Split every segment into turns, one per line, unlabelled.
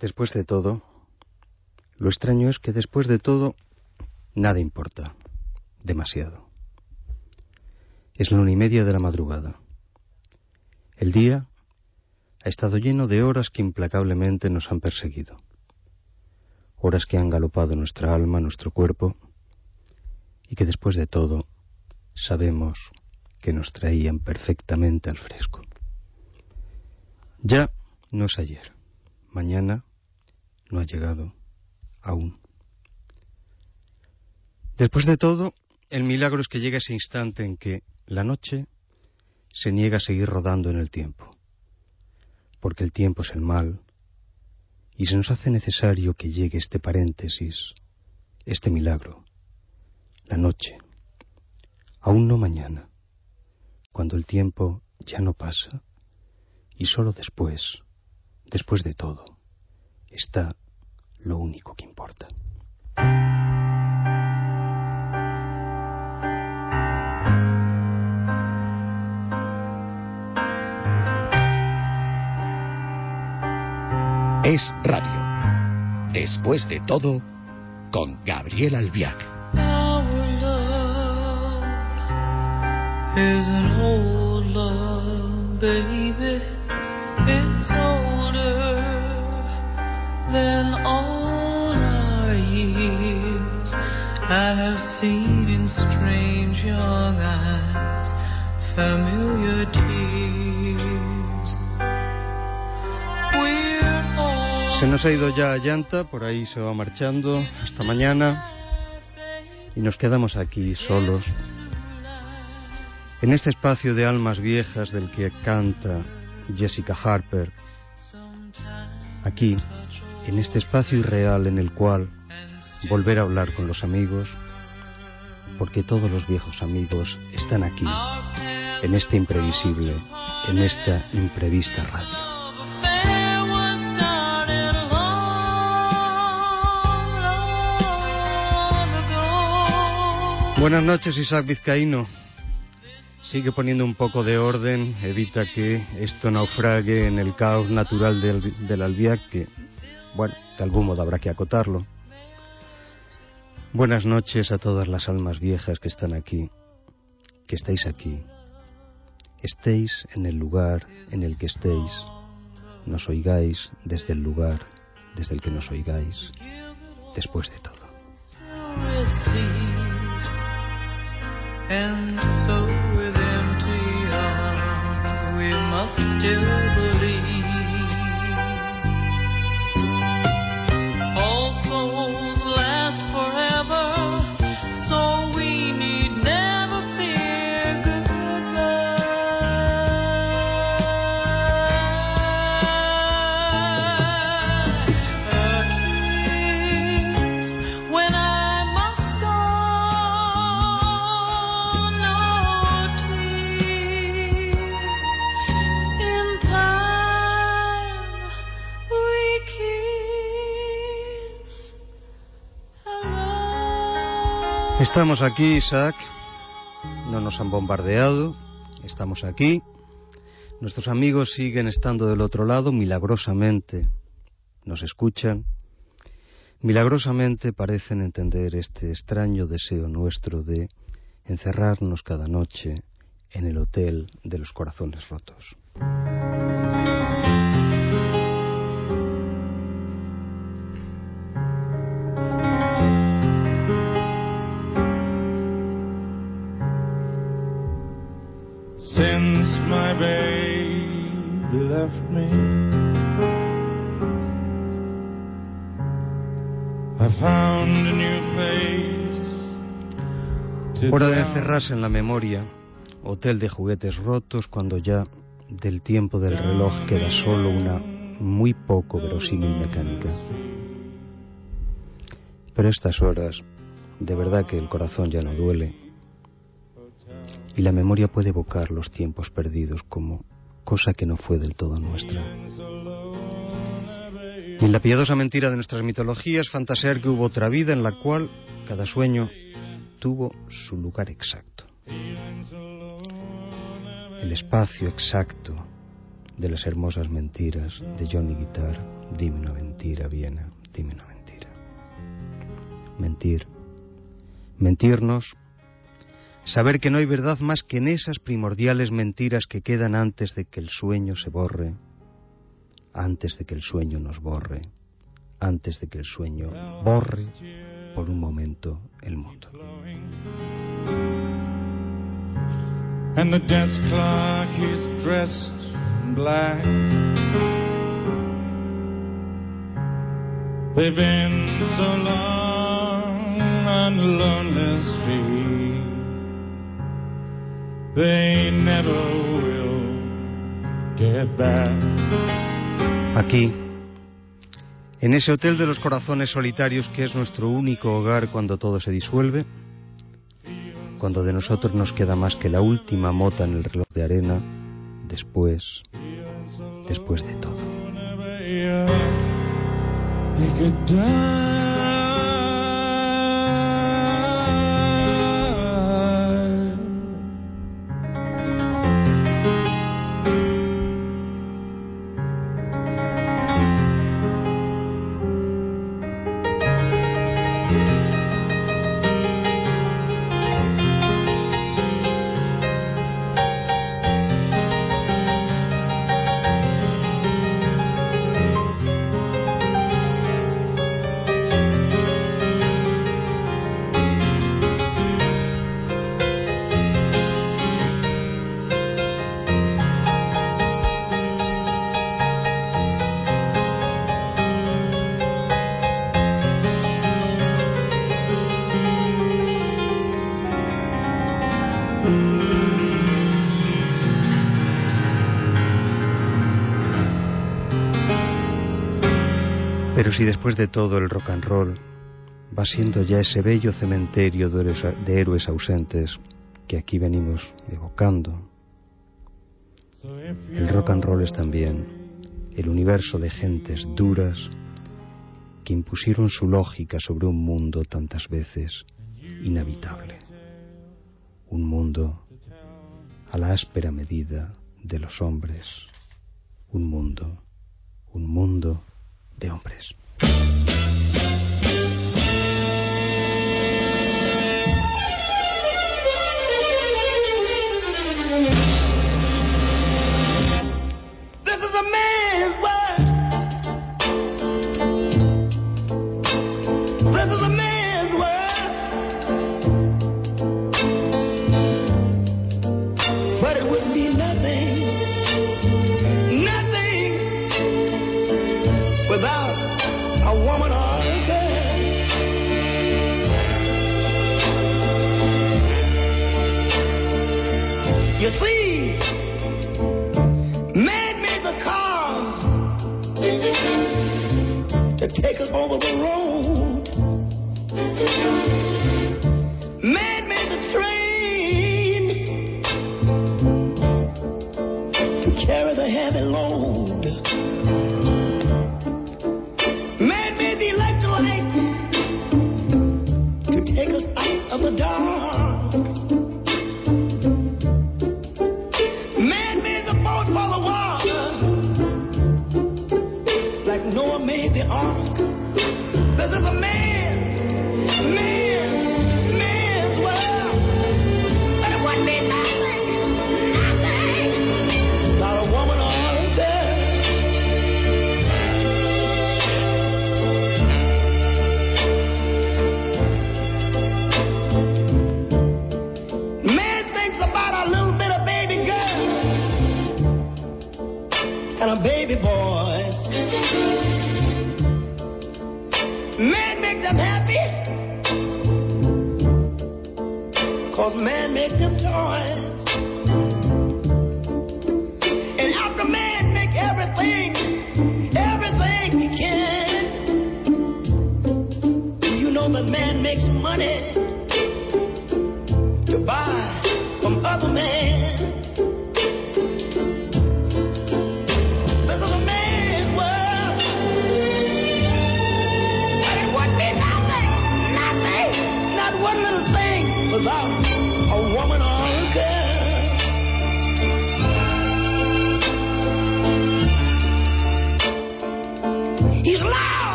Después de todo, lo extraño es que después de todo, nada importa. Demasiado. Es la una y media de la madrugada. El día ha estado lleno de horas que implacablemente nos han perseguido. Horas que han galopado nuestra alma, nuestro cuerpo, y que después de todo sabemos que nos traían perfectamente al fresco. Ya no es ayer. Mañana no ha llegado aún. Después de todo, el milagro es que llega ese instante en que la noche se niega a seguir rodando en el tiempo, porque el tiempo es el mal, y se nos hace necesario que llegue este paréntesis, este milagro, la noche, aún no mañana, cuando el tiempo ya no pasa, y sólo después, después de todo, está lo único que importa.
Es radio. Después de todo, con Gabriel Albiac.
Se nos ha ido ya Llanta, por ahí se va marchando, hasta mañana, y nos quedamos aquí solos, en este espacio de almas viejas del que canta Jessica Harper, aquí, en este espacio irreal en el cual volver a hablar con los amigos, porque todos los viejos amigos están aquí, en este imprevisible, en esta imprevista radio. Buenas noches, Isaac Vizcaíno. Sigue poniendo un poco de orden, evita que esto naufrague en el caos natural del, del que, bueno, de algún modo habrá que acotarlo. Buenas noches a todas las almas viejas que están aquí, que estáis aquí. Estéis en el lugar en el que estéis, nos oigáis desde el lugar desde el que nos oigáis, después de todo. Estamos aquí, Isaac. No nos han bombardeado. Estamos aquí. Nuestros amigos siguen estando del otro lado, milagrosamente nos escuchan. Milagrosamente parecen entender este extraño deseo nuestro de encerrarnos cada noche en el hotel de los corazones rotos.
Since my baby left me, I found a new place. to
Hora de encerrarse en la memoria, hotel de juguetes rotos cuando ya del tiempo del reloj queda solo una muy poco verosímil mecánica. Pero estas horas, de verdad que el corazón ya no duele y la memoria puede evocar los tiempos perdidos como cosa que no fue del todo nuestra. Y en la piadosa mentira de nuestras mitologías, fantasear que hubo otra vida en la cual cada sueño tuvo su lugar exacto. El espacio exacto de las hermosas mentiras de Johnny Guitar. Dime una mentira, Viena, dime una mentira. Mentir. Mentirnos. Saber que no hay verdad más que en esas primordiales mentiras que quedan antes de que el sueño se borre, antes de que el sueño nos borre, antes de que el sueño borre por un momento el mundo.
And the desk clerk is dressed in black. They've been so long on lonely street. They never will get back.
Aquí, en ese hotel de los corazones solitarios que es nuestro único hogar cuando todo se disuelve, cuando de nosotros nos queda más que la última mota en el reloj de arena, después, después de todo. Después de todo el rock and roll va siendo ya ese bello cementerio de héroes, ausentes que aquí venimos evocando, el rock and roll es también el universo de gentes duras que impusieron su lógica sobre un mundo tantas veces inhabitable. Un mundo a la áspera medida de los hombres. Un mundo, un mundo de hombres.
This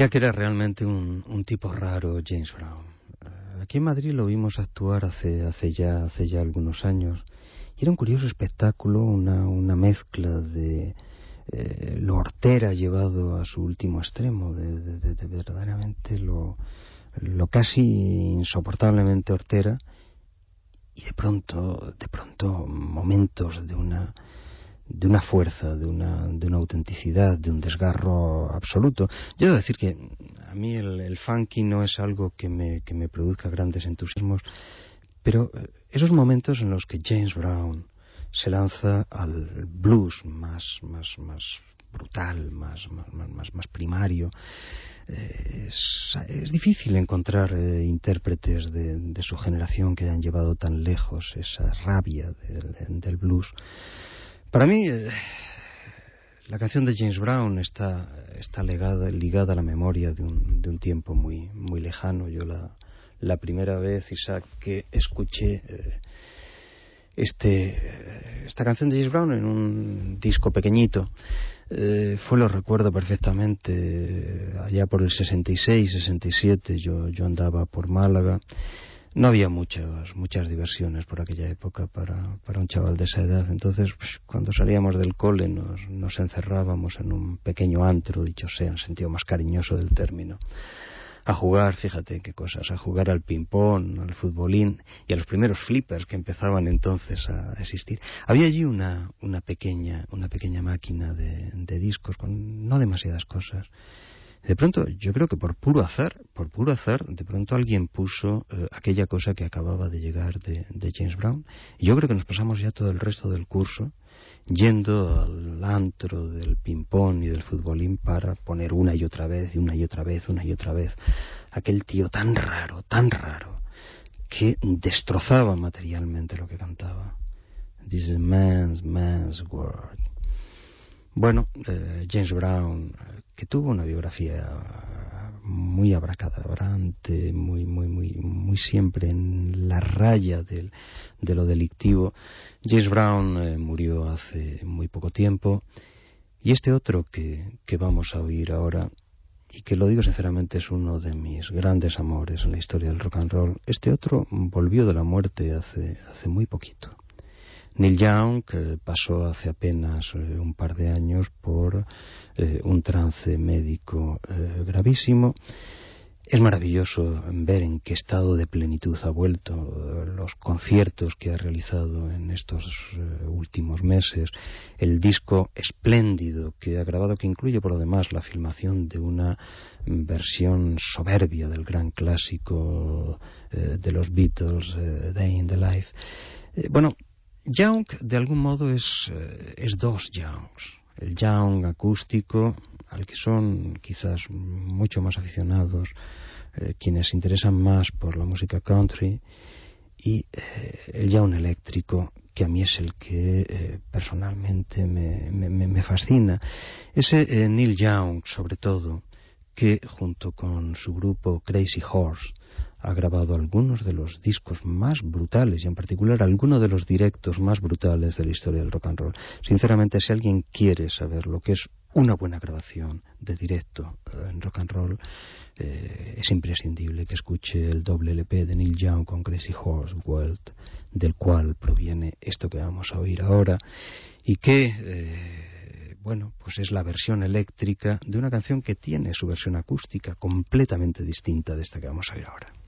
Mira que era realmente un, tipo raro, James Brown. Eh, Aquí en Madrid lo vimos actuar hace, hace, ya, hace ya algunos años. Y era un curioso espectáculo, una, mezcla de eh, lo hortera llevado a su último extremo, de verdaderamente lo, lo casi insoportablemente hortera, y de pronto, de pronto momentos de una de una fuerza, de una, de una autenticidad, de un desgarro absoluto. Yo debo decir que a mí el, el funky no es algo que me, que me produzca grandes entusiasmos, pero eh, esos momentos en los que James Brown se lanza al blues más, más, más brutal, más, más, más, más- primario, eh, es, es difícil encontrar eh, intérpretes de, de su generación que hayan llevado tan lejos esa rabia del blues. Para mí, eh, la canción de James Brown está, está ligada a la memoria de un, de un tiempo muy, muy lejano. Yo la, la primera vez, Isaac, que escuché eh, este, eh, esta canción de James Brown en un disco pequeñito, eh, fue, lo recuerdo perfectamente, allá por el 66, 67, yo, yo andaba por Málaga. No había muchas, muchas diversiones por aquella época para, para un chaval de esa edad. Entonces, pues, cuando salíamos del cole nos, nos encerrábamos en un pequeño antro, dicho sea, en sentido más cariñoso del término, a jugar, fíjate qué cosas, a jugar al ping-pong, al futbolín y a los primeros flippers que empezaban entonces a existir. Había allí una, una, pequeña, una pequeña máquina de discos con no demasiadas cosas. De pronto, yo creo que por puro azar, por puro azar, de pronto alguien puso eh, aquella cosa que acababa de llegar de, James Brown. Y yo creo que nos pasamos ya todo el resto del curso yendo al antro del ping-pong y del futbolín para poner una y otra vez, y una y otra vez, una y otra vez, aquel tío tan raro, tan raro, que destrozaba materialmente lo que cantaba. This is man's, man's world. Bueno, eh, James Brown, eh, que tuvo una biografía muy abracadabrante, muy, muy, muy, muy siempre en la raya del, de lo delictivo. James Brown eh, murió hace muy poco tiempo y este otro que, que vamos a oír ahora y que lo digo sinceramente es uno de mis grandes amores en la historia del rock and roll. Este otro volvió de la muerte hace, hace muy poquito. Neil Young que pasó hace apenas eh, un par de años por eh, un trance médico eh, gravísimo. Es maravilloso ver en qué estado de plenitud ha vuelto los conciertos que ha realizado en estos últimos meses, el disco espléndido que ha grabado, que incluye por lo demás la filmación de una versión soberbia del gran clásico de los Beatles, Day in the Life. Bueno, Young de algún modo es, eh, es dos Youngs. El Young acústico, al que son quizás mucho más aficionados eh, quienes se interesan más por la música country, y eh, el Young eléctrico, que a mí es el que eh, personalmente me, me- me- fascina. Ese Neil Young, sobre todo, que junto con su grupo Crazy Horse ha grabado algunos de los discos más brutales y en particular algunos de los directos más brutales de la historia del rock and roll. Sinceramente, si alguien quiere saber lo que es una buena grabación de directo eh, en rock and roll, eh, es imprescindible que escuche el doble LP de Neil Young con Crazy Horse World, del cual proviene esto que vamos a oír ahora y que eh, bueno, pues es la versión eléctrica de una canción que tiene su versión acústica completamente distinta de esta que vamos a oír ahora.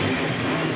あ!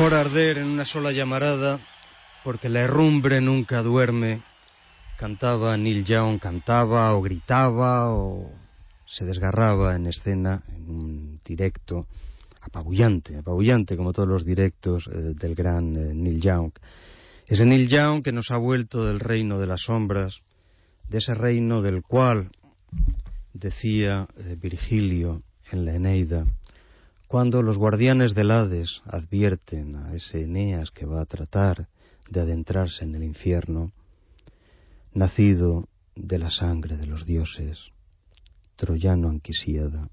Mejor arder en una sola llamarada, porque la herrumbre nunca duerme. Cantaba Neil Young, cantaba o gritaba o se desgarraba en escena, en un directo apabullante, apabullante como todos los directos eh, del gran eh, Neil Young. Ese Neil Young que nos ha vuelto del reino de las sombras, de ese reino del cual decía eh, Virgilio en la Eneida, cuando los guardianes del Hades advierten a ese Eneas que va a tratar de adentrarse en el infierno, nacido de la sangre de los dioses, troyano anquisiada,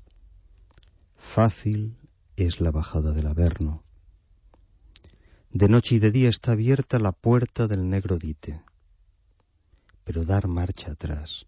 fácil es la bajada del Averno. De noche y de día está abierta la puerta del negro dite, pero dar marcha atrás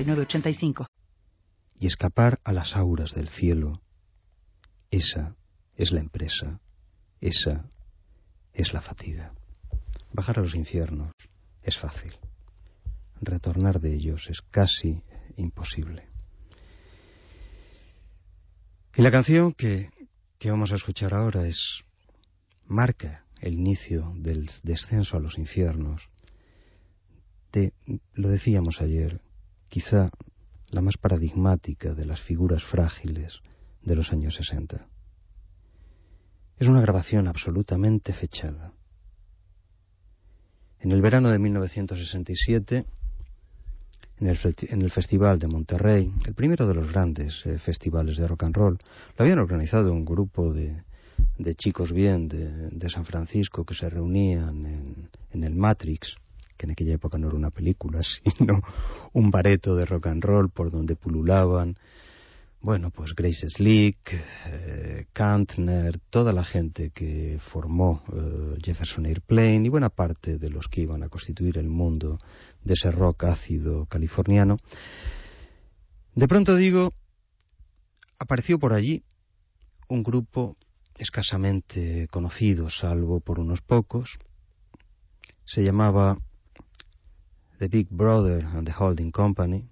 906985.
y escapar a las auras del cielo. Esa es la empresa, esa es la fatiga. Bajar a los infiernos es fácil. Retornar de ellos es casi imposible. Y la canción que, que vamos a escuchar ahora es marca el inicio del descenso a los infiernos de, lo decíamos ayer, quizá la más paradigmática de las figuras frágiles de los años 60. Es una grabación absolutamente fechada. En el verano de 1967, en el, en el, Festival de Monterrey, el primero de los grandes eh, festivales de rock and roll, lo habían organizado un grupo de, de chicos bien de, San Francisco que se reunían en el Matrix, que en aquella época no era una película, sino un bareto de rock and roll por donde pululaban, bueno, pues Grace Slick, eh, Kantner, toda la gente que formó eh, Jefferson Airplane y buena parte de los que iban a constituir el mundo de ese rock ácido californiano. De pronto digo, apareció por allí un grupo escasamente conocido, salvo por unos pocos. Se llamaba The Big Brother and the Holding Company.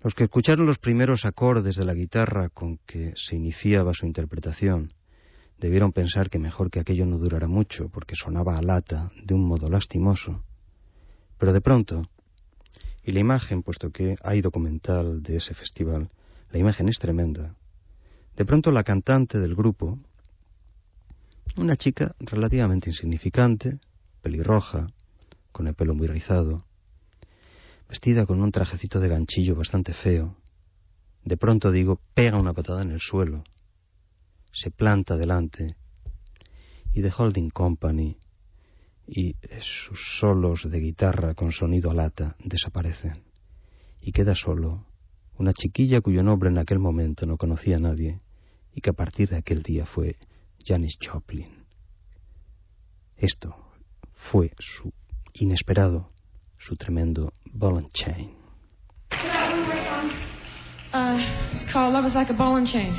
Los que escucharon los primeros acordes de la guitarra con que se iniciaba su interpretación debieron pensar que mejor que aquello no durara mucho, porque sonaba a lata de un modo lastimoso. Pero de pronto, y la imagen, puesto que hay documental de ese festival, la imagen es tremenda. De pronto la cantante del grupo, una chica relativamente insignificante, pelirroja, con el pelo muy rizado, vestida con un trajecito de ganchillo bastante feo. De pronto digo, pega una patada en el suelo, se planta delante, y The Holding Company y sus solos de guitarra con sonido a lata desaparecen, y queda solo una chiquilla cuyo nombre en aquel momento no conocía a nadie, y que a partir de aquel día fue Janis Joplin. Esto fue su inesperado, su tremendo ball and chain.
Uh, it's called Love is Like a Ball and Chain.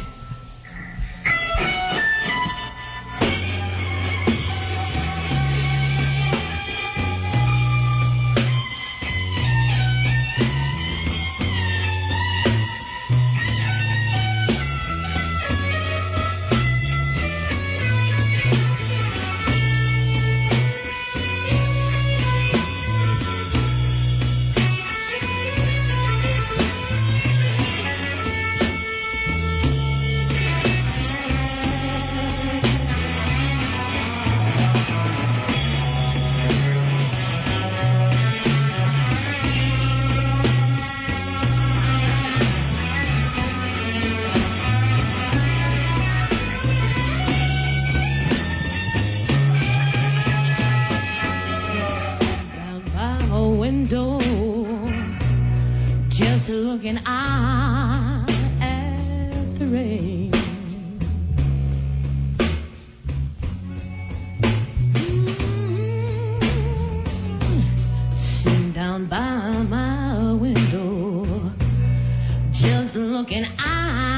looking. I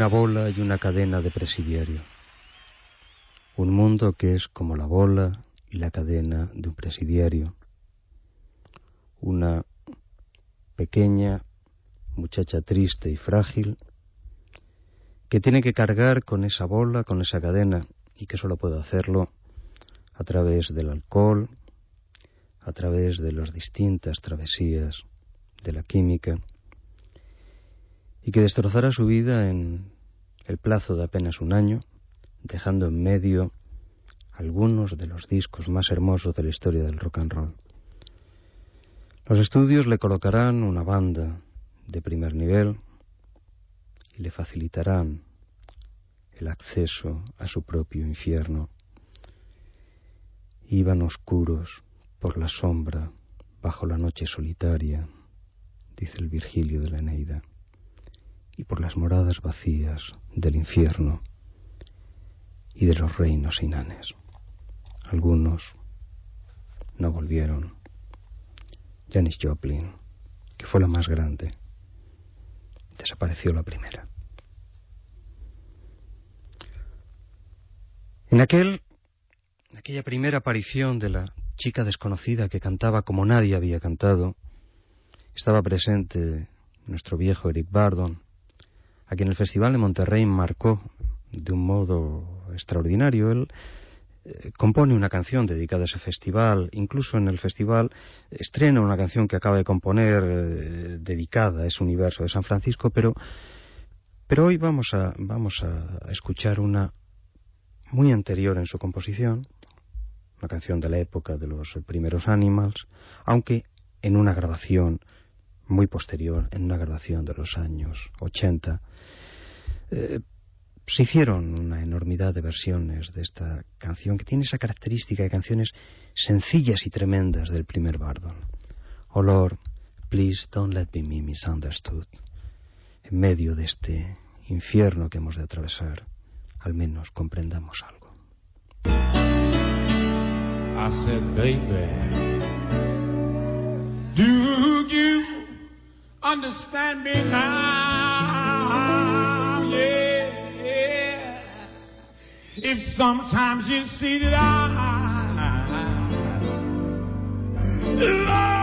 una bola y una cadena de presidiario. Un mundo que es como la bola y la cadena de un presidiario. Una pequeña muchacha triste y frágil que tiene que cargar con esa bola, con esa cadena, y que solo puede hacerlo a través del alcohol, a través de las distintas travesías de la química, y que destrozará su vida en el plazo de apenas un año, dejando en medio algunos de los discos más hermosos de la historia del rock and roll. Los estudios le colocarán una banda de primer nivel y le facilitarán el acceso a su propio infierno. Iban oscuros por la sombra, bajo la noche solitaria, dice el Virgilio de la Eneida, y por las moradas vacías del infierno y de los reinos inanes. Algunos no volvieron. Janis Joplin, que fue la más grande, desapareció la primera. En aquel, aquella primera aparición de la chica desconocida que cantaba como nadie había cantado, estaba presente nuestro viejo Eric Bardon, a quien el Festival de Monterrey marcó de un modo extraordinario. Él eh, compone una canción dedicada a ese festival, incluso en el festival estrena una canción que acaba de componer eh, dedicada a ese universo de San Francisco, pero, pero hoy vamos a, vamos a escuchar una muy anterior en su composición, una canción de la época de los primeros Animals, aunque en una grabación muy posterior, en una grabación de los años 80, eh, se hicieron una enormidad de versiones de esta canción que tiene esa característica de canciones sencillas y tremendas del primer Bardon. Oh Lord, please don't let me be misunderstood. En medio de este infierno que hemos de atravesar, al menos comprendamos algo.
Understand me now? Yeah. If sometimes you see that I, Lord,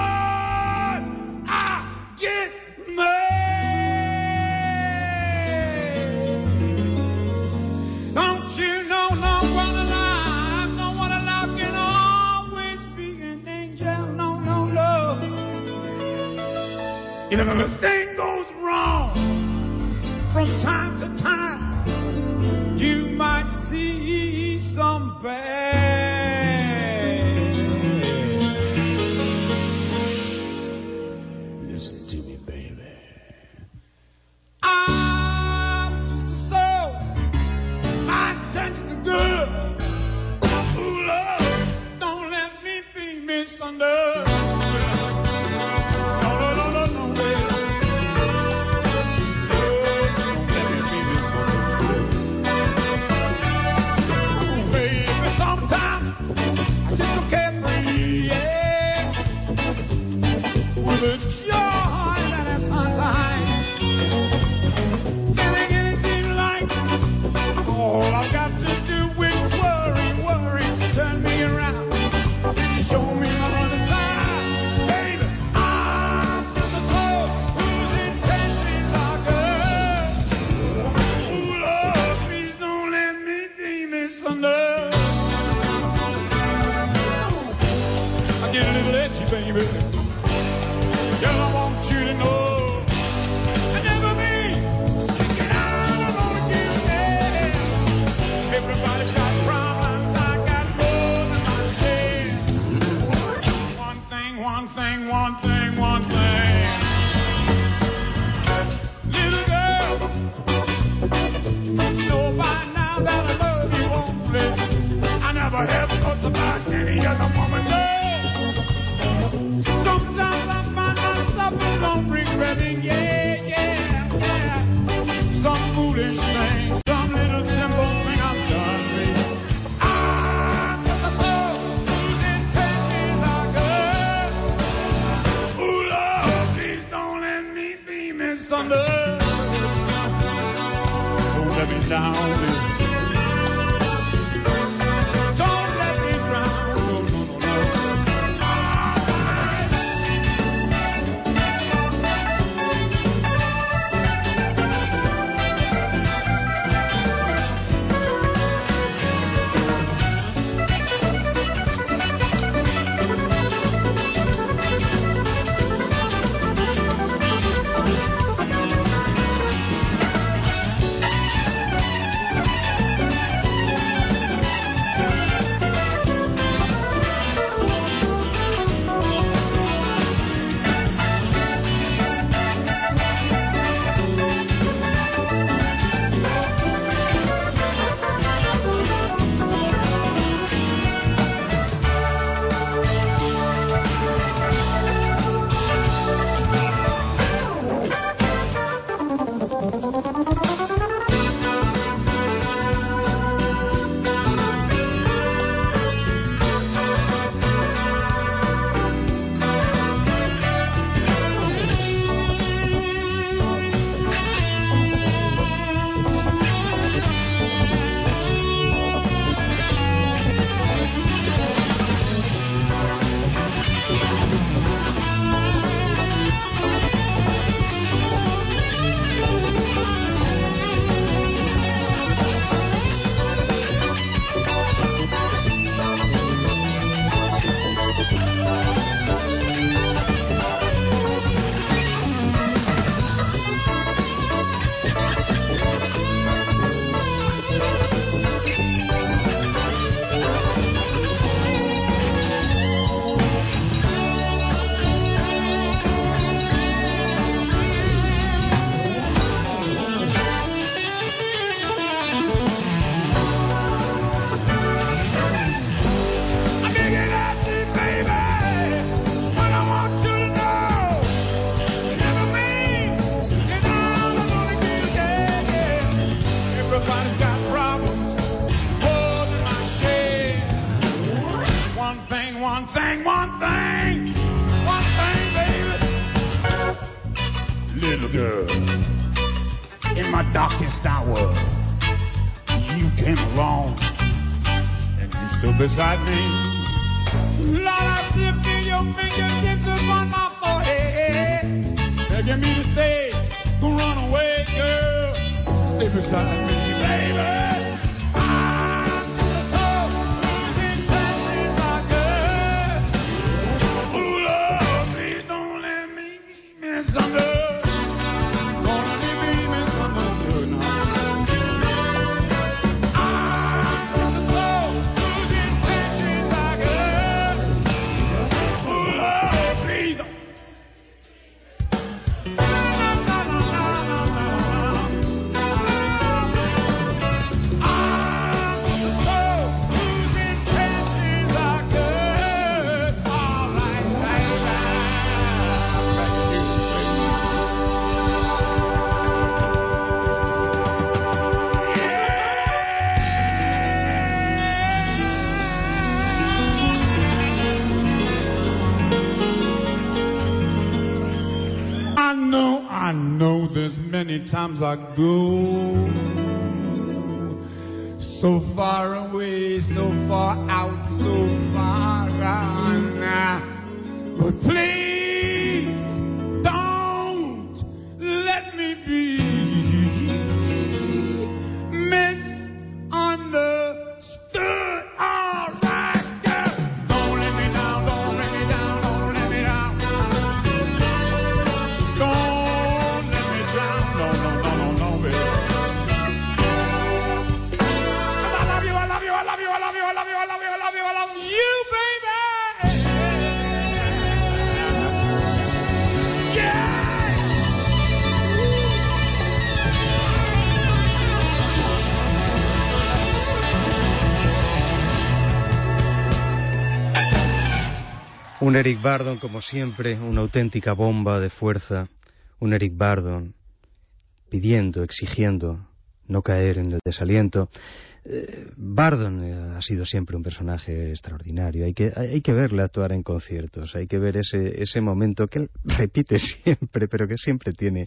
You know what foolish thing. beside me. Lord, I still feel your fingertips upon my forehead. Begging me to stay, to run away, girl. Stay beside me, baby. many times I go so far away, so far out, so
Eric Bardon, como siempre, una auténtica bomba de fuerza. Un Eric Bardon pidiendo, exigiendo no caer en el desaliento. Eh, Bardon eh, ha sido siempre un personaje extraordinario. Hay que, hay, que verle actuar en conciertos. Hay que ver ese, ese momento que él repite siempre, pero que siempre tiene,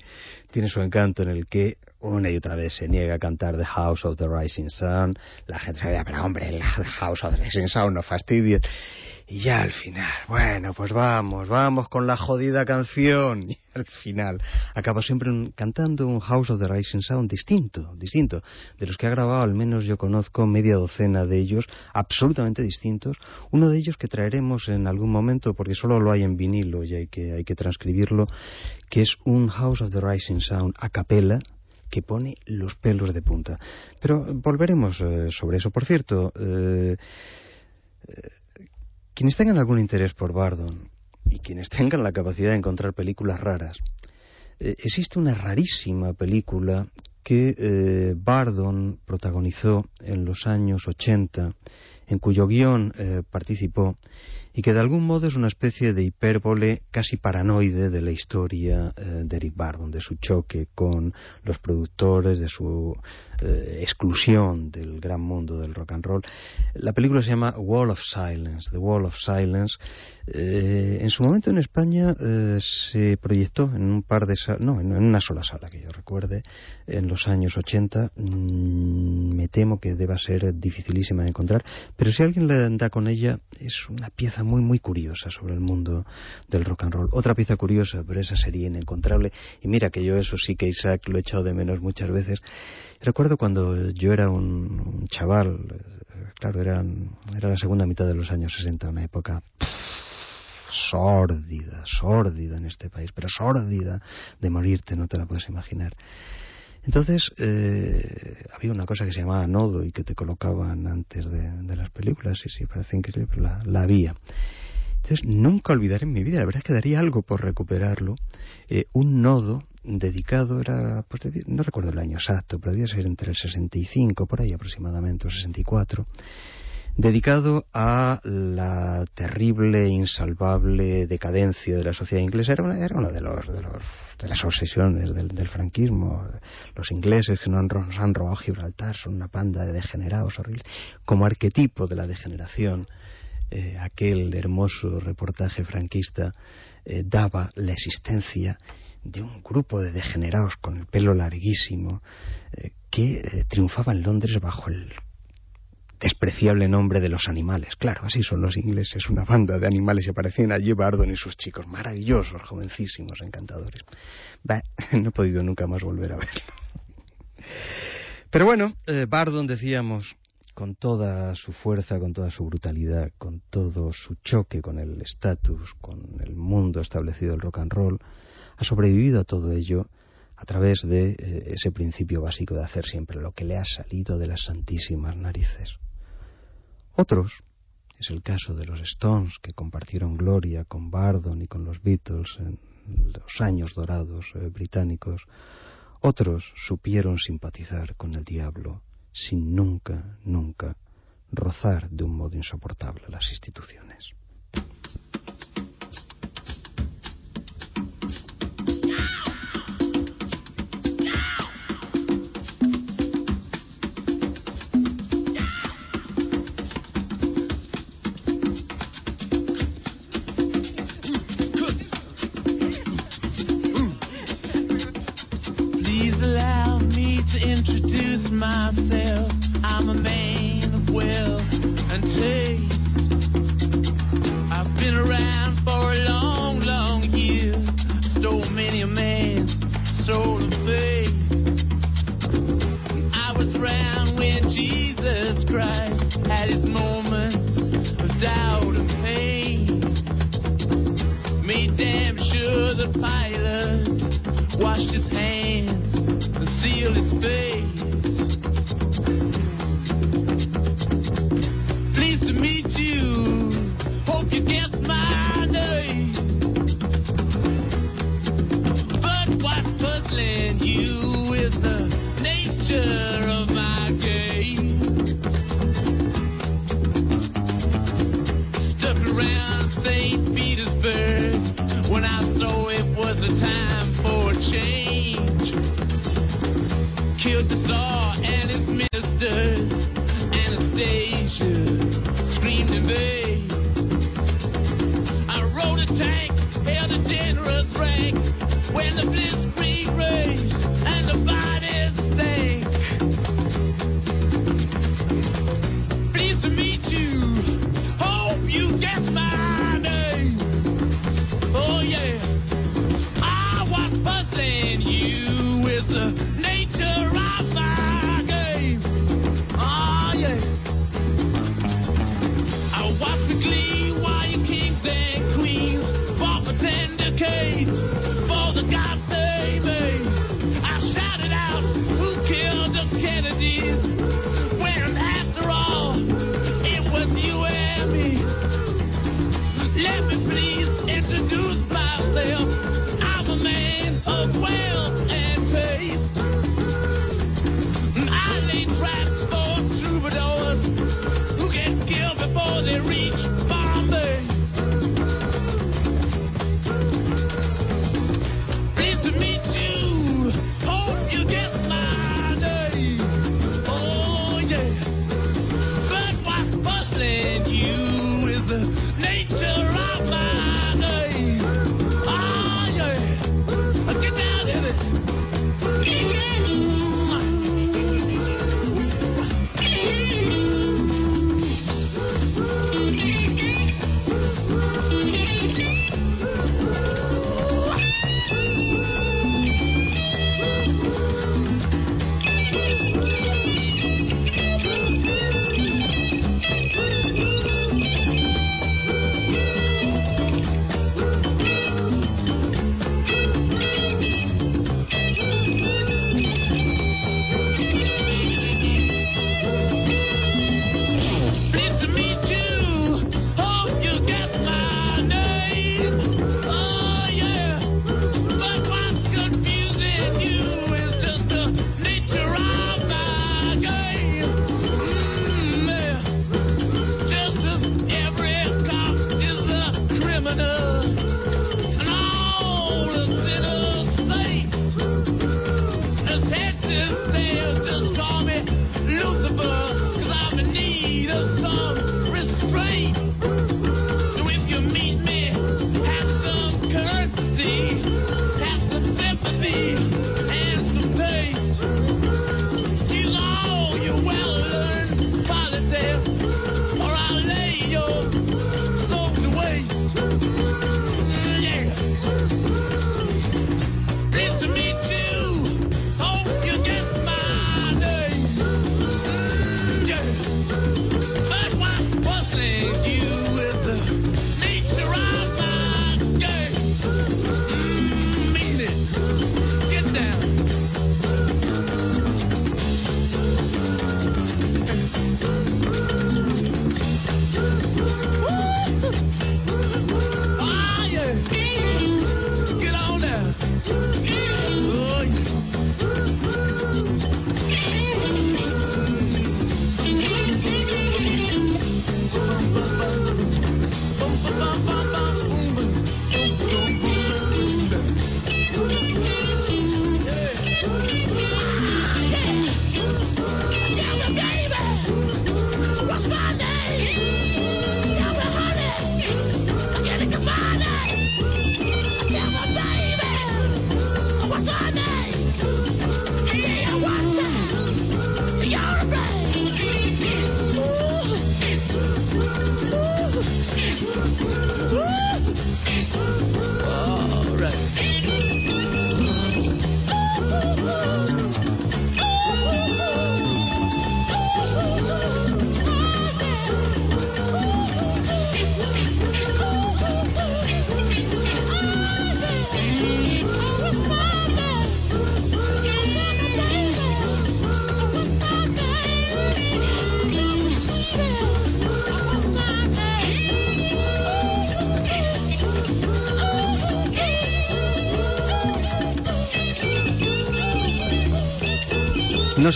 tiene su encanto en el que una y otra vez se niega a cantar The House of the Rising Sun. La gente se ve, pero hombre, la House of the Rising Sun, no fastidies. Y ya al final, bueno, pues vamos, vamos con la jodida canción. Y al final acabo siempre un- cantando un House of the Rising Sound distinto, distinto. De los que ha grabado, al menos yo conozco media docena de ellos, absolutamente distintos. Uno de ellos que traeremos en algún momento, porque solo lo hay en vinilo y hay que, hay que transcribirlo, que es un House of the Rising Sound a capela, que pone los pelos de punta. Pero volveremos eh, sobre eso. Por cierto, eh, quienes tengan algún interés por Bardon y quienes tengan la capacidad de encontrar películas raras, eh, existe una rarísima película que eh, Bardon protagonizó en los años 80, en cuyo guion eh, participó y que de algún modo es una especie de hipérbole casi paranoide de la historia eh, de Eric Bardon, de su choque con los productores, de su eh, exclusión del gran mundo del rock and roll. La película se llama Wall of Silence, The Wall of Silence. Eh, en su momento en España eh, se proyectó en un par de salas, no, en una sola sala que yo recuerde, en los años 80. Mm, me temo que deba ser dificilísima de encontrar, pero si alguien le da con ella, es una pieza muy, muy curiosa sobre el mundo del rock and roll. Otra pieza curiosa, pero esa sería inencontrable. Y mira que yo eso sí que Isaac lo he echado de menos muchas veces. Recuerdo cuando yo era un, un chaval, eh, claro, era, era la segunda mitad de los años 60, una época sórdida, sórdida en este país, pero sórdida de morirte, no te la puedes imaginar. Entonces, eh, había una cosa que se llamaba nodo y que te colocaban antes de, las películas, sí, sí, parece increíble, pero la, la había. Entonces, nunca olvidaré en mi vida, la verdad es que daría algo por recuperarlo, eh, un nodo dedicado, era, pues, no recuerdo el año exacto, pero debía ser entre el 65, por ahí aproximadamente, o 64, dedicado a la terrible, insalvable decadencia de la sociedad inglesa. Era una, era una de, los, de, los, de las obsesiones del, franquismo. Los ingleses que no han, nos han robado Gibraltar son una panda de degenerados horribles. Como arquetipo de la degeneración, eh, aquel hermoso reportaje franquista eh, daba la existencia de un grupo de degenerados con el pelo larguísimo eh, que triunfaba en Londres bajo el despreciable nombre de los animales. Claro, así son los ingleses, una banda de animales y aparecían allí Bardon y sus chicos, maravillosos, jovencísimos, encantadores. No he podido nunca más volver a verlo. Pero bueno, eh, Bardon, decíamos, con toda su fuerza, con toda su brutalidad, con todo su choque con el estatus, con el mundo establecido del rock and roll, ha sobrevivido a todo ello a través de eh, ese principio básico de hacer siempre lo que le ha salido de las santísimas narices. Otros, es el caso de los Stones, que compartieron gloria con Bardon y con los Beatles en los años dorados eh, británicos, otros supieron simpatizar con el diablo sin nunca, nunca rozar de un modo insoportable las instituciones.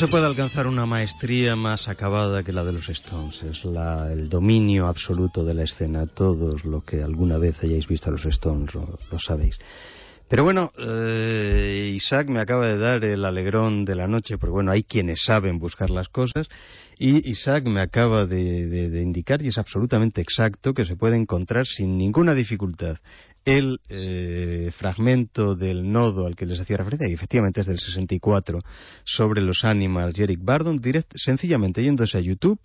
se puede alcanzar una maestría más acabada que la de los Stones. Es la, el dominio absoluto de la escena. Todos los que alguna vez hayáis visto a los Stones lo, sabéis. Pero bueno, eh, Isaac me acaba de dar el alegrón de la noche, porque bueno, hay quienes saben buscar las cosas, y Isaac me acaba de, de indicar, y es absolutamente exacto, que se puede encontrar sin ninguna dificultad el eh, fragmento del nodo al que les hacía referencia, y efectivamente es del 64, sobre los Animals y Eric Bardon, direct, sencillamente yéndose a YouTube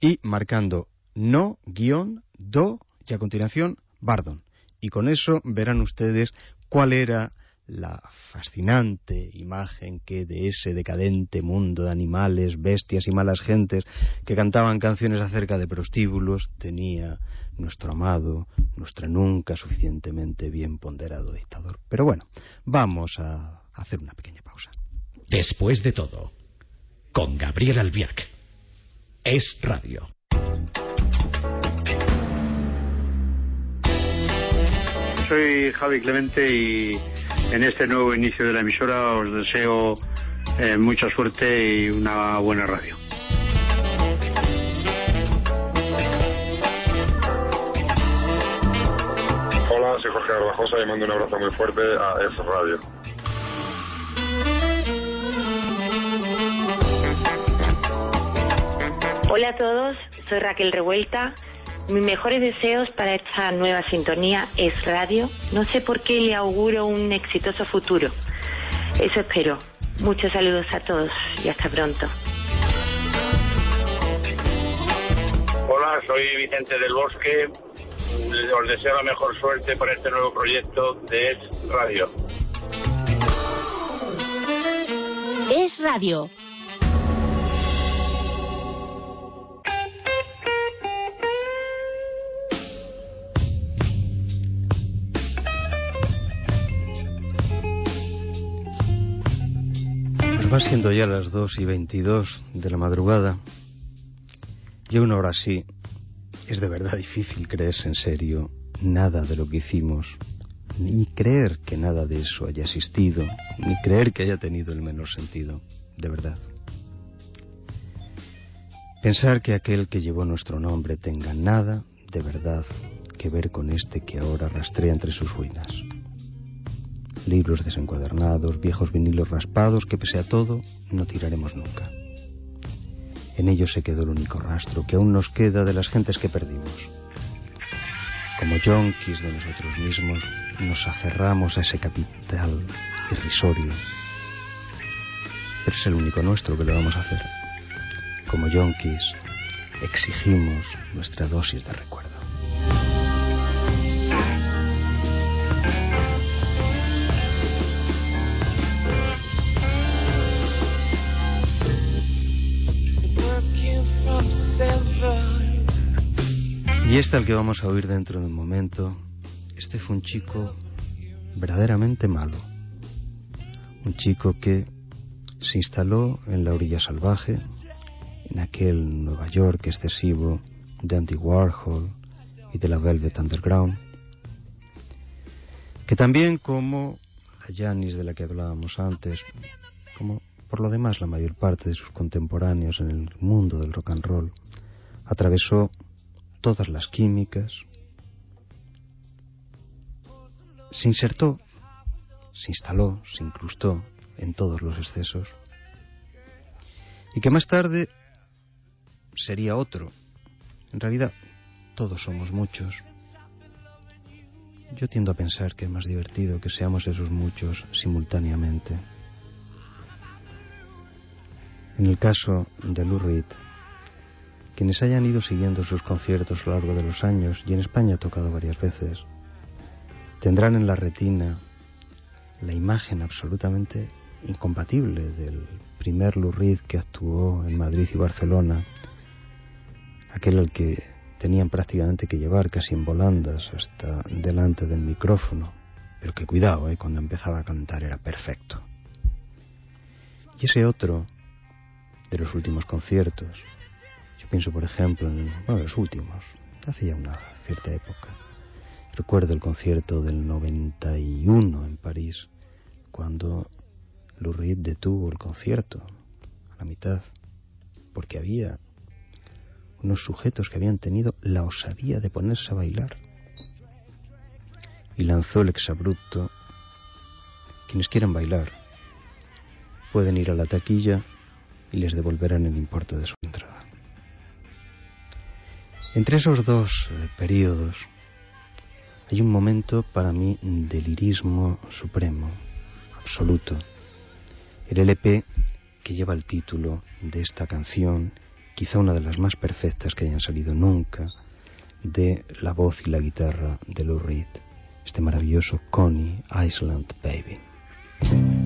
y marcando no, guion, do, y a continuación, Bardon. Y con eso verán ustedes cuál era la fascinante imagen que de ese decadente mundo de animales, bestias y malas gentes que cantaban canciones acerca de prostíbulos tenía nuestro amado, nuestro nunca suficientemente bien ponderado dictador. Pero bueno, vamos a hacer una pequeña pausa.
Después de todo, con Gabriel Albiac. Es radio.
Soy Javi Clemente y en este nuevo inicio de la emisora os deseo eh, mucha suerte y una buena radio.
Soy Jorge Garbajosa y mando un abrazo muy fuerte a F Radio.
Hola a todos, soy Raquel Revuelta. Mis mejores deseos para esta nueva sintonía es radio. No sé por qué le auguro un exitoso futuro. Eso espero. Muchos saludos a todos y hasta pronto.
Hola, soy Vicente del Bosque. Os deseo la mejor suerte para este nuevo proyecto de Es Radio.
Es radio.
Va siendo ya las 2 y 22 de la madrugada. Y aún ahora sí, es de verdad difícil creerse en serio nada de lo que hicimos, ni creer que nada de eso haya existido, ni creer que haya tenido el menor sentido, de verdad. Pensar que aquel que llevó nuestro nombre tenga nada, de verdad, que ver con este que ahora rastrea entre sus ruinas. Libros desencuadernados, viejos vinilos raspados que pese a todo no tiraremos nunca. En ellos se quedó el único rastro que aún nos queda de las gentes que perdimos. Como yonkis de nosotros mismos, nos aferramos a ese capital irrisorio. Pero es el único nuestro que lo vamos a hacer. Como yonkis, exigimos nuestra dosis de recuerdo. Y este al que vamos a oír dentro de un momento, este fue un chico verdaderamente malo. Un chico que se instaló en la orilla salvaje, en aquel Nueva York excesivo de Andy Warhol y de la Velvet Underground, que también como la Janis de la que hablábamos antes, como por lo demás la mayor parte de sus contemporáneos en el mundo del rock and roll, atravesó todas las químicas, se insertó, se instaló, se incrustó en todos los excesos, y que más tarde sería otro. En realidad, todos somos muchos. Yo tiendo a pensar que es más divertido que seamos esos muchos simultáneamente. En el caso de Lou Reed, quienes hayan ido siguiendo sus conciertos a lo largo de los años, y en España ha tocado varias veces, tendrán en la retina la imagen absolutamente incompatible del primer Lou Reed que actuó en Madrid y Barcelona, aquel al que tenían prácticamente que llevar casi en volandas hasta delante del micrófono, pero que cuidado, ¿eh? cuando empezaba a cantar era perfecto. Y ese otro, de los últimos conciertos, pienso por ejemplo en bueno, los últimos, hace ya una cierta época. Recuerdo el concierto del 91 en París, cuando Lou detuvo el concierto a la mitad, porque había unos sujetos que habían tenido la osadía de ponerse a bailar. Y lanzó el exabrupto. Quienes quieran bailar pueden ir a la taquilla y les devolverán el importe de su entrada. Entre esos dos eh, periodos hay un momento para mí de lirismo supremo, absoluto. El LP que lleva el título de esta canción, quizá una de las más perfectas que hayan salido nunca, de la voz y la guitarra de Lou Reed, este maravilloso Connie Island Baby.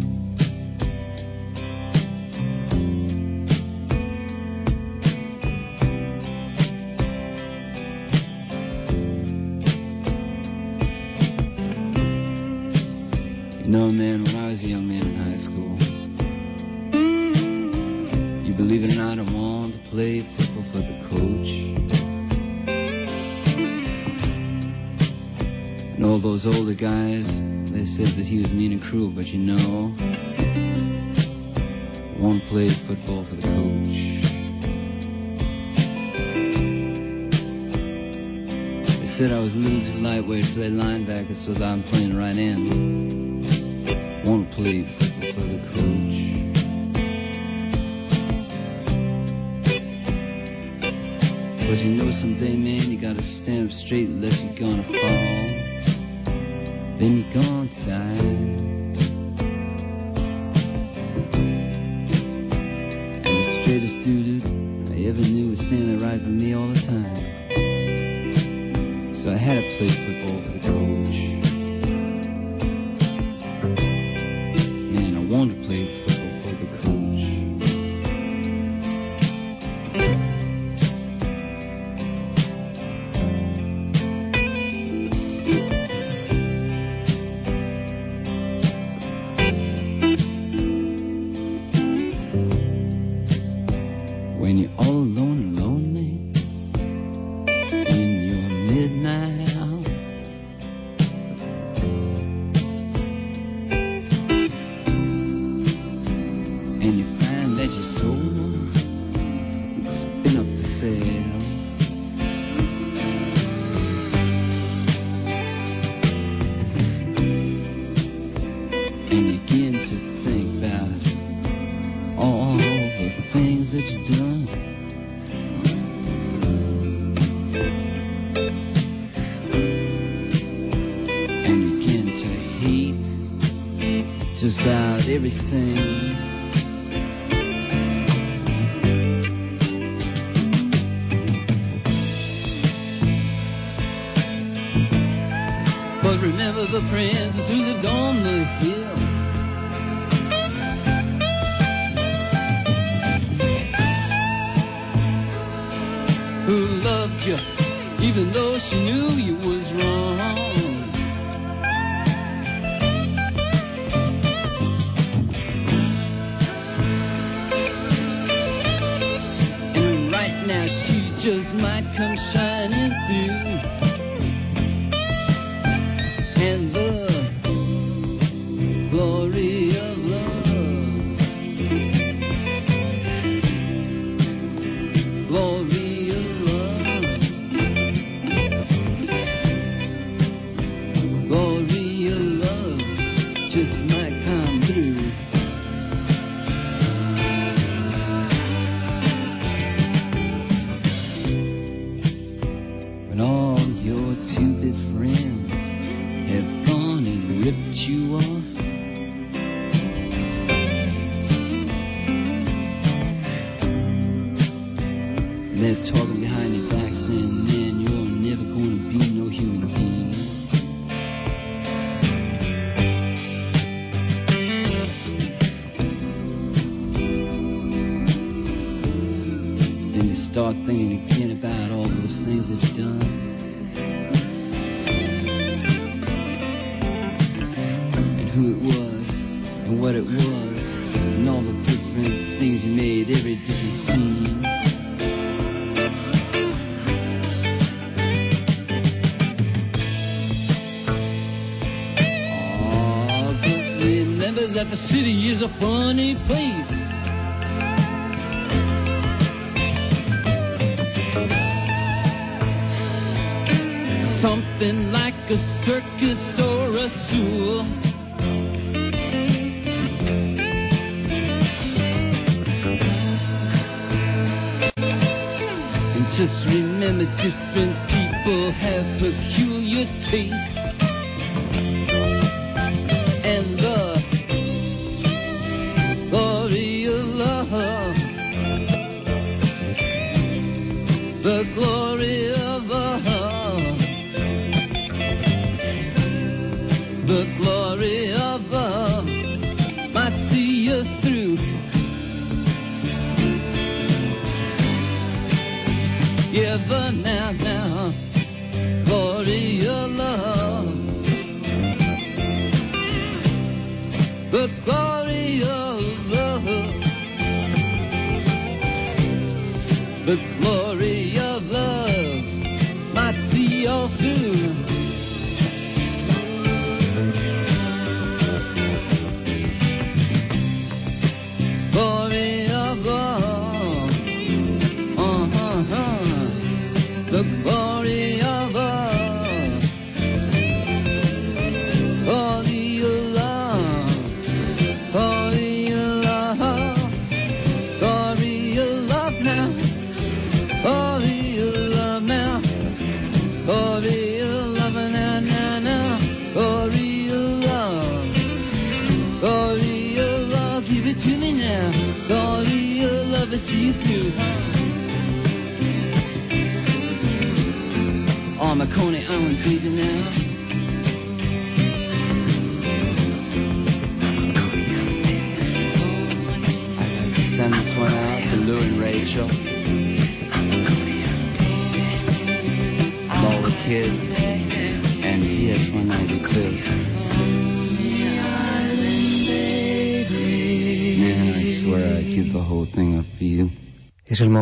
the princess who lived on the hill.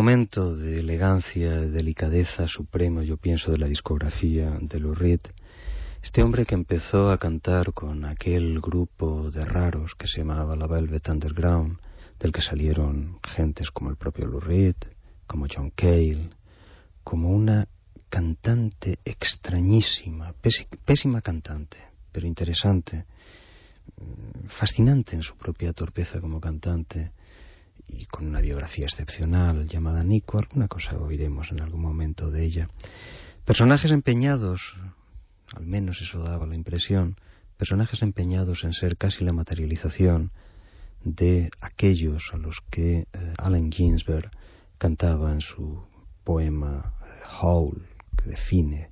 Momento de elegancia, de delicadeza supremo, yo pienso, de la discografía de Lou Reed. Este hombre que empezó a cantar con aquel grupo de raros que se llamaba la Velvet Underground, del que salieron gentes como el propio Lou Reed, como John Cale, como una cantante extrañísima, pési- pésima cantante, pero interesante, mm, fascinante en su propia torpeza como cantante y con una biografía excepcional llamada Nico, alguna cosa oiremos en algún momento de ella. Personajes empeñados, al menos eso daba la impresión, personajes empeñados en ser casi la materialización de aquellos a los que eh, Allen Ginsberg cantaba en su poema eh, Howl, que define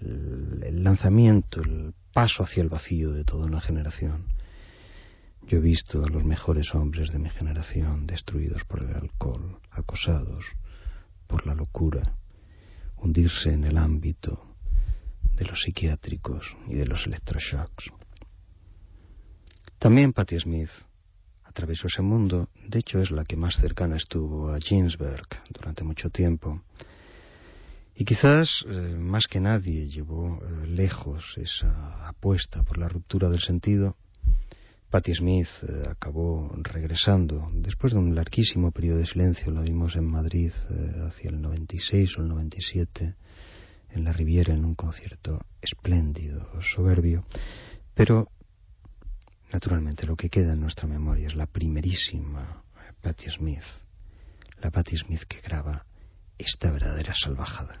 el, el lanzamiento, el paso hacia el vacío de toda una generación. Yo he visto a los mejores hombres de mi generación destruidos por el alcohol, acosados por la locura, hundirse en el ámbito de los psiquiátricos y de los electroshocks. También Patti Smith atravesó ese mundo, de hecho es la que más cercana estuvo a Ginsberg durante mucho tiempo. Y quizás, eh, más que nadie, llevó eh, lejos esa apuesta por la ruptura del sentido. Patti Smith eh, acabó regresando después de un larguísimo periodo de silencio. La vimos en Madrid eh, hacia el 96 o el 97, en la Riviera, en un concierto espléndido, soberbio. Pero, naturalmente, lo que queda en nuestra memoria es la primerísima Patti Smith, la Patti Smith que graba esta verdadera salvajada.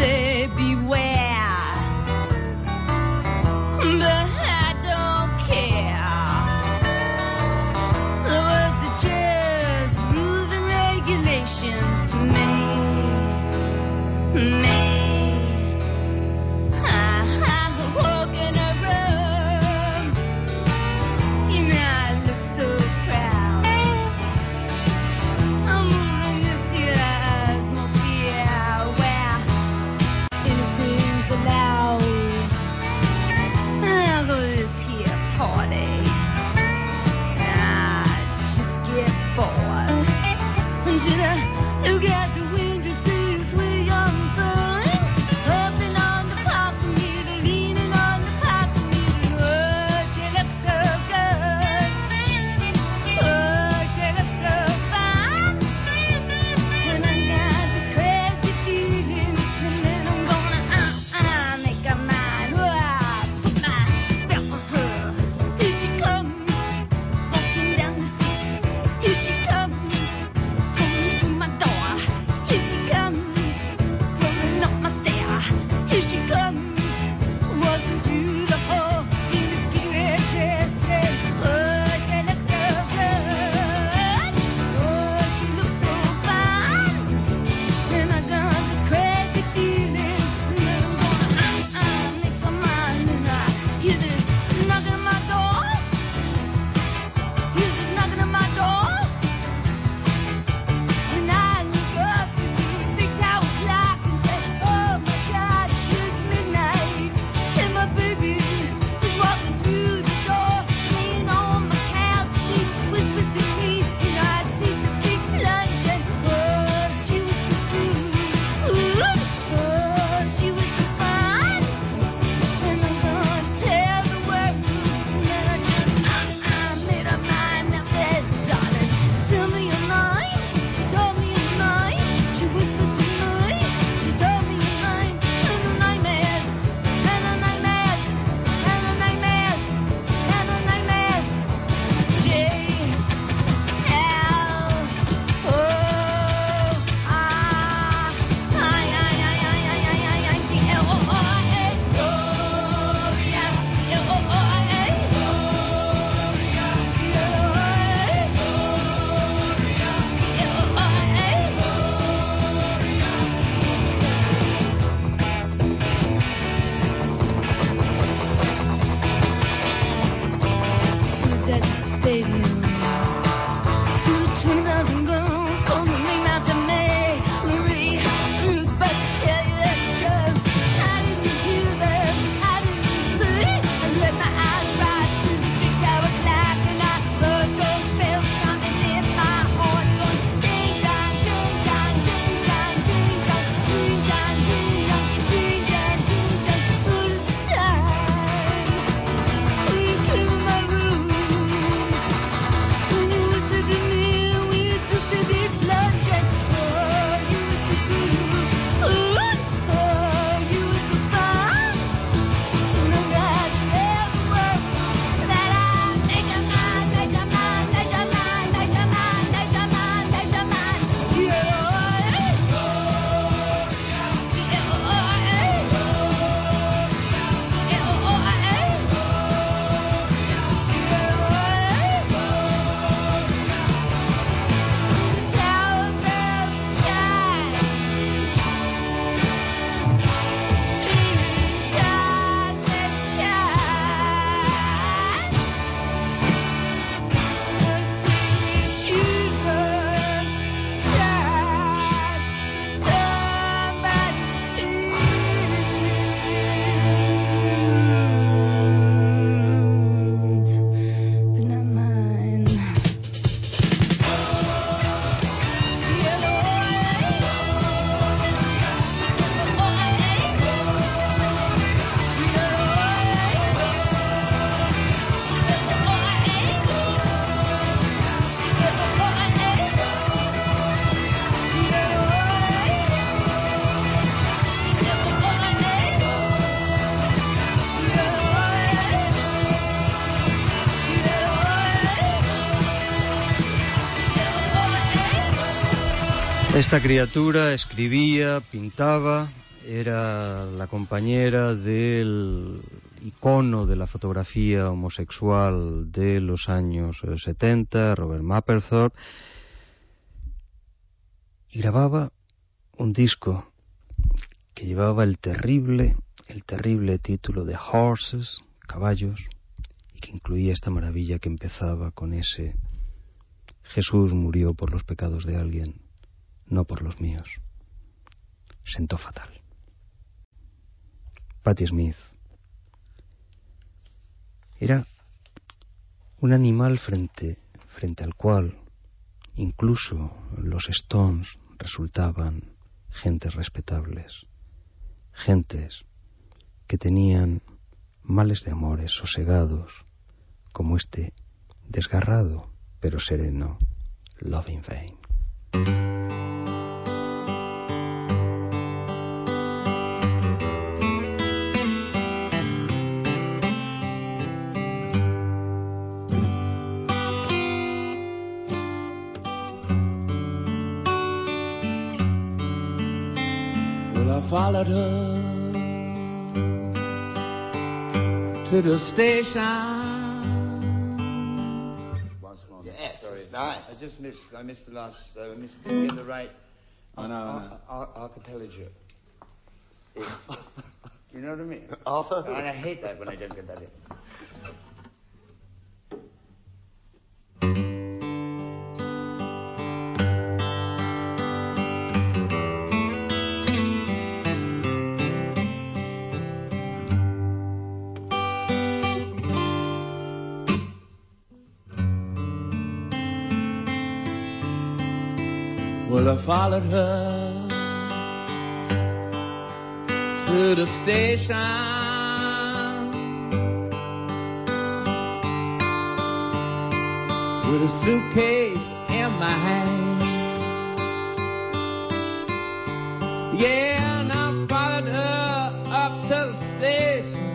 Say
Esta criatura escribía, pintaba, era la compañera del icono de la fotografía homosexual de los años eh, 70, Robert Mapplethorpe, y grababa un disco que llevaba el terrible, el terrible título de Horses, caballos, y que incluía esta maravilla que empezaba con ese Jesús murió por los pecados de alguien, no por los míos. Sentó fatal. Patti Smith era un animal frente, frente al cual incluso los Stones resultaban gentes respetables, gentes que tenían males de amores sosegados, como este desgarrado pero sereno Love in Vain.
Well, I followed her to the station.
Once more.
Yes,
Sorry.
nice.
I just missed. I missed the last. Uh, I missed. Didn't get the right.
I know, I know.
Ar- ar- archipelago. you know what I mean?
Arthur?
And I hate that when I don't get that in.
Followed her to the station. With a suitcase in my hand. Yeah, and I followed her up to the station.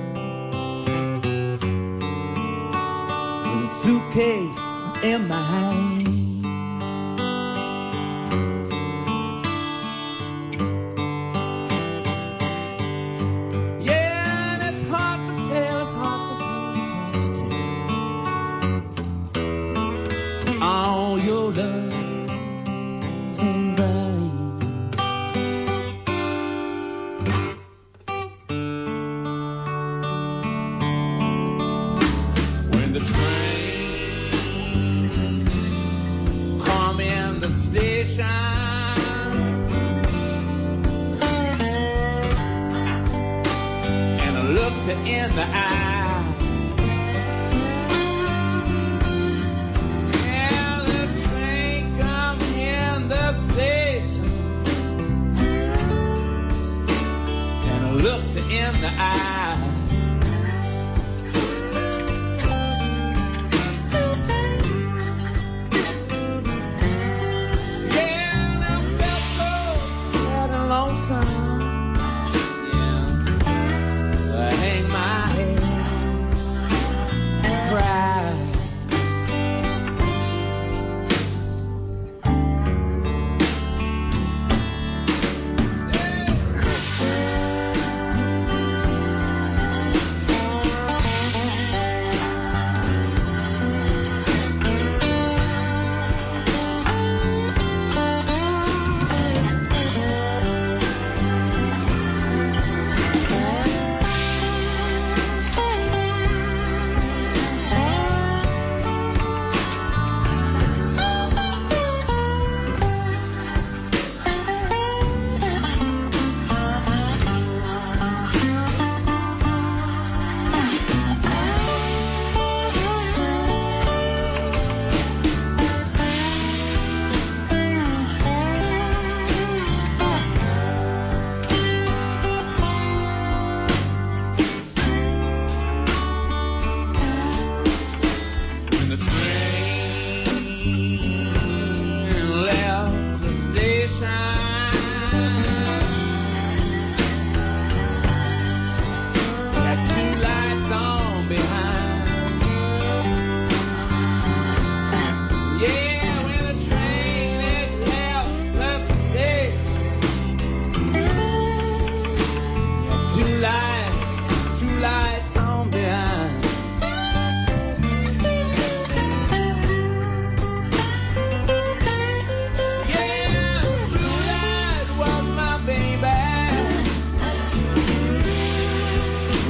With a suitcase in my hand.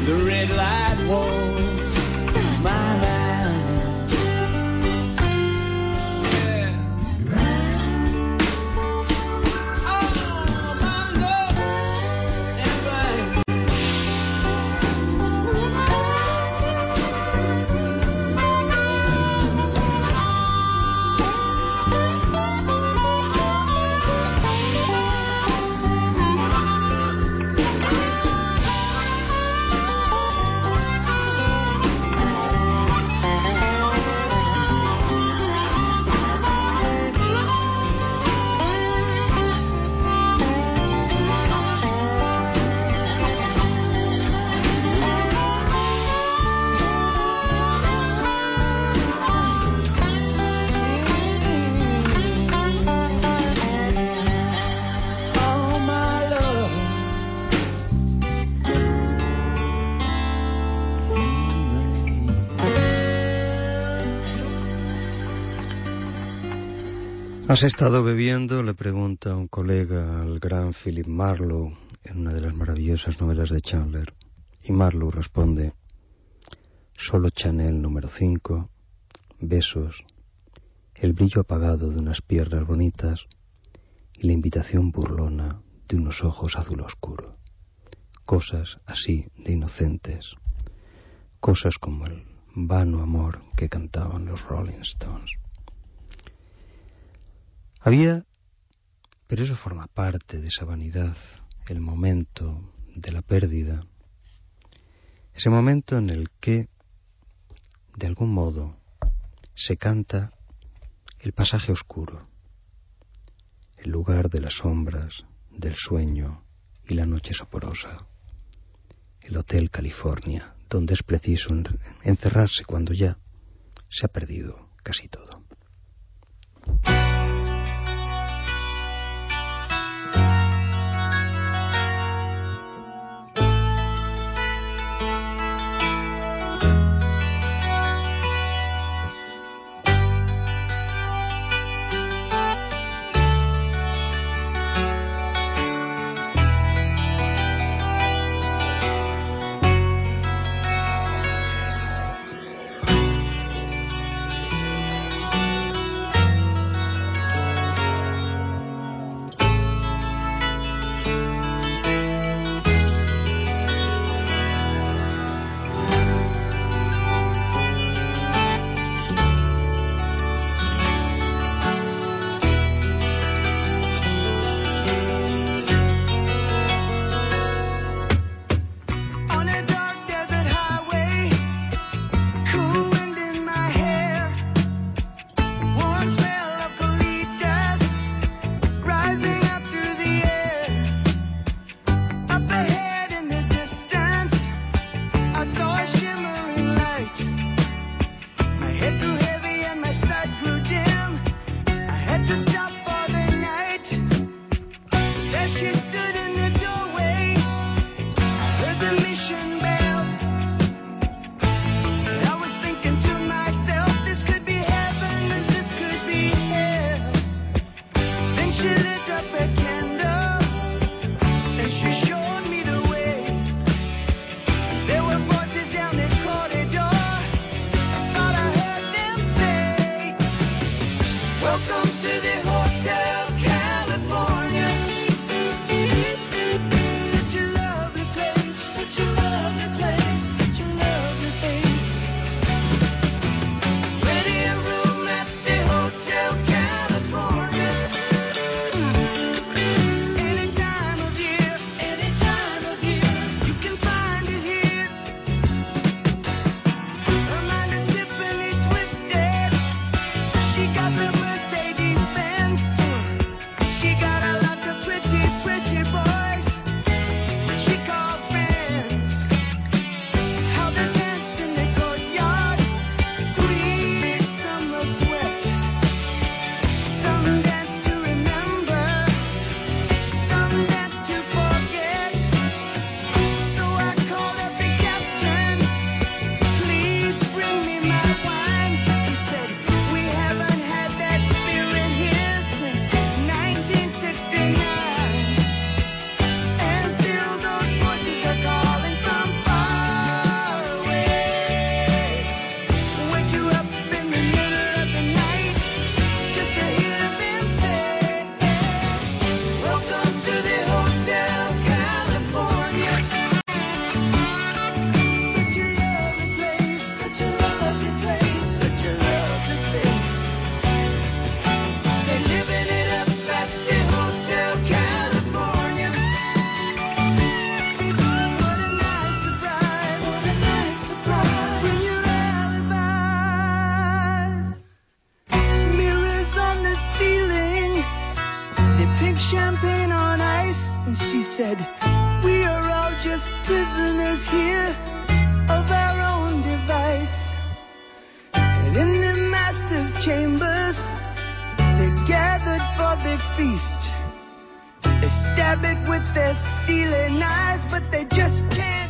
The red light was
¿Has estado bebiendo? Le pregunta un colega al gran Philip Marlowe en una de las maravillosas novelas de Chandler. Y Marlowe responde, solo Chanel número 5, besos, el brillo apagado de unas piernas bonitas y la invitación burlona de unos ojos azul oscuro. Cosas así de inocentes, cosas como el vano amor que cantaban los Rolling Stones. Había, pero eso forma parte de esa vanidad, el momento de la pérdida, ese momento en el que, de algún modo, se canta el pasaje oscuro, el lugar de las sombras, del sueño y la noche soporosa, el Hotel California, donde es preciso en- encerrarse cuando ya se ha perdido casi todo. said, We are all just prisoners here of our own device. And in the master's chambers, they gathered for the feast. They stab it with their stealing eyes, but they just can't.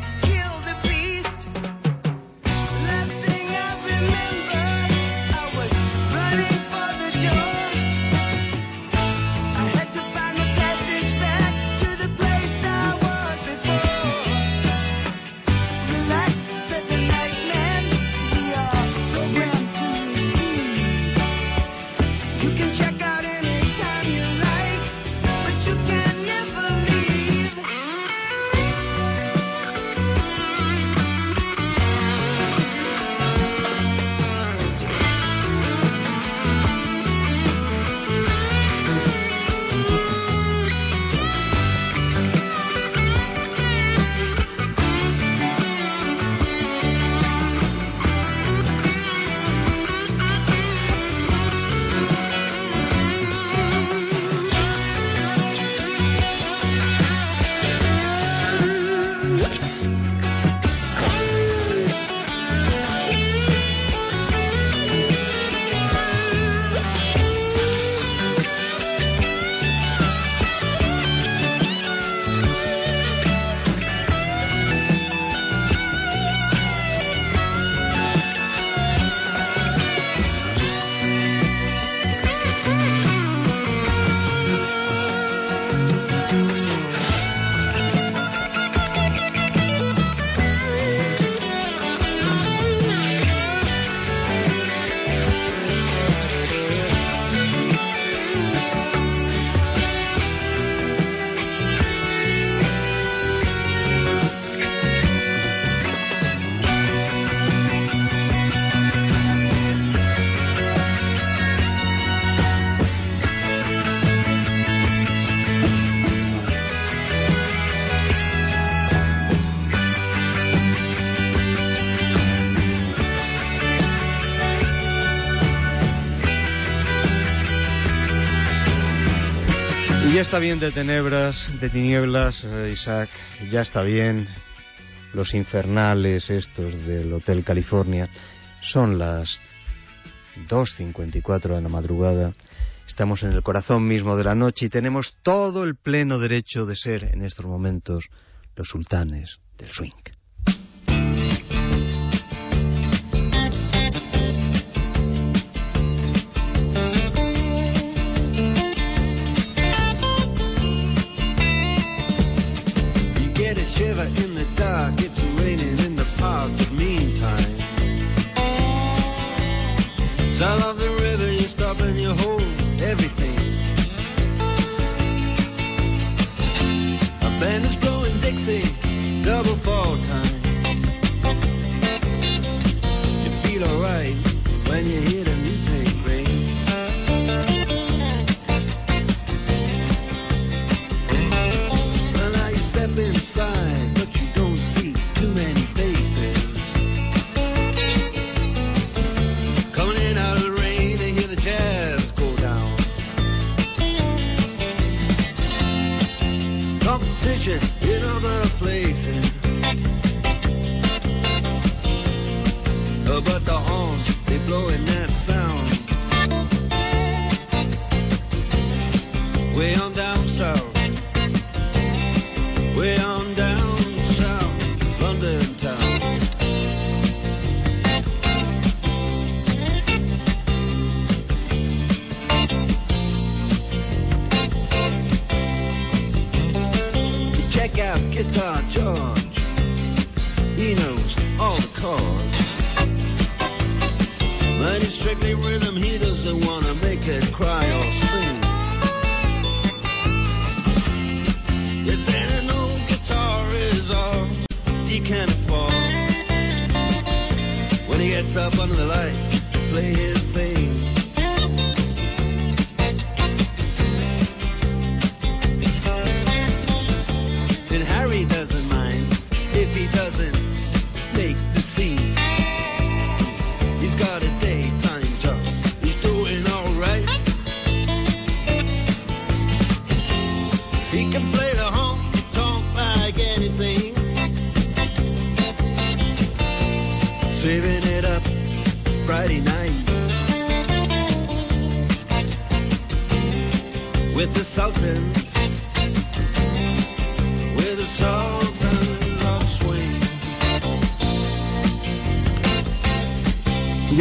está bien de tenebras, de tinieblas, eh, Isaac, ya está bien. Los infernales estos del Hotel California son las 2.54 de la madrugada. Estamos en el corazón mismo de la noche y tenemos todo el pleno derecho de ser en estos momentos los sultanes del swing.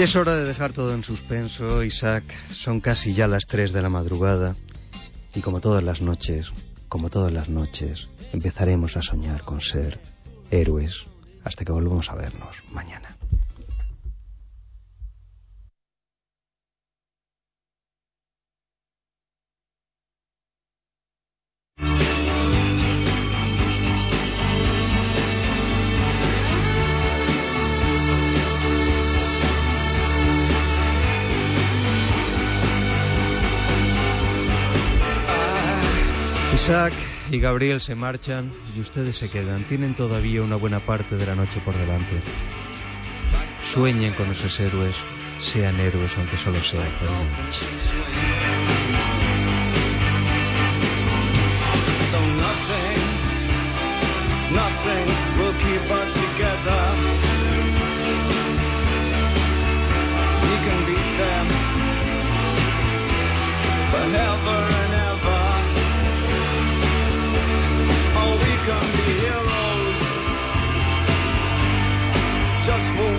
Es hora de dejar todo en suspenso, Isaac. Son casi ya las 3 de la madrugada. Y como todas las noches, como todas las noches, empezaremos a soñar con ser héroes hasta que volvamos a vernos mañana. Isaac y Gabriel se marchan y ustedes se quedan. Tienen todavía una buena parte de la noche por delante. Sueñen con esos héroes, sean héroes aunque solo sean por un momento.
Oh, we can be heroes. Just for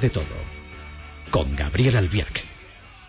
de todo, con Gabriel Albiac.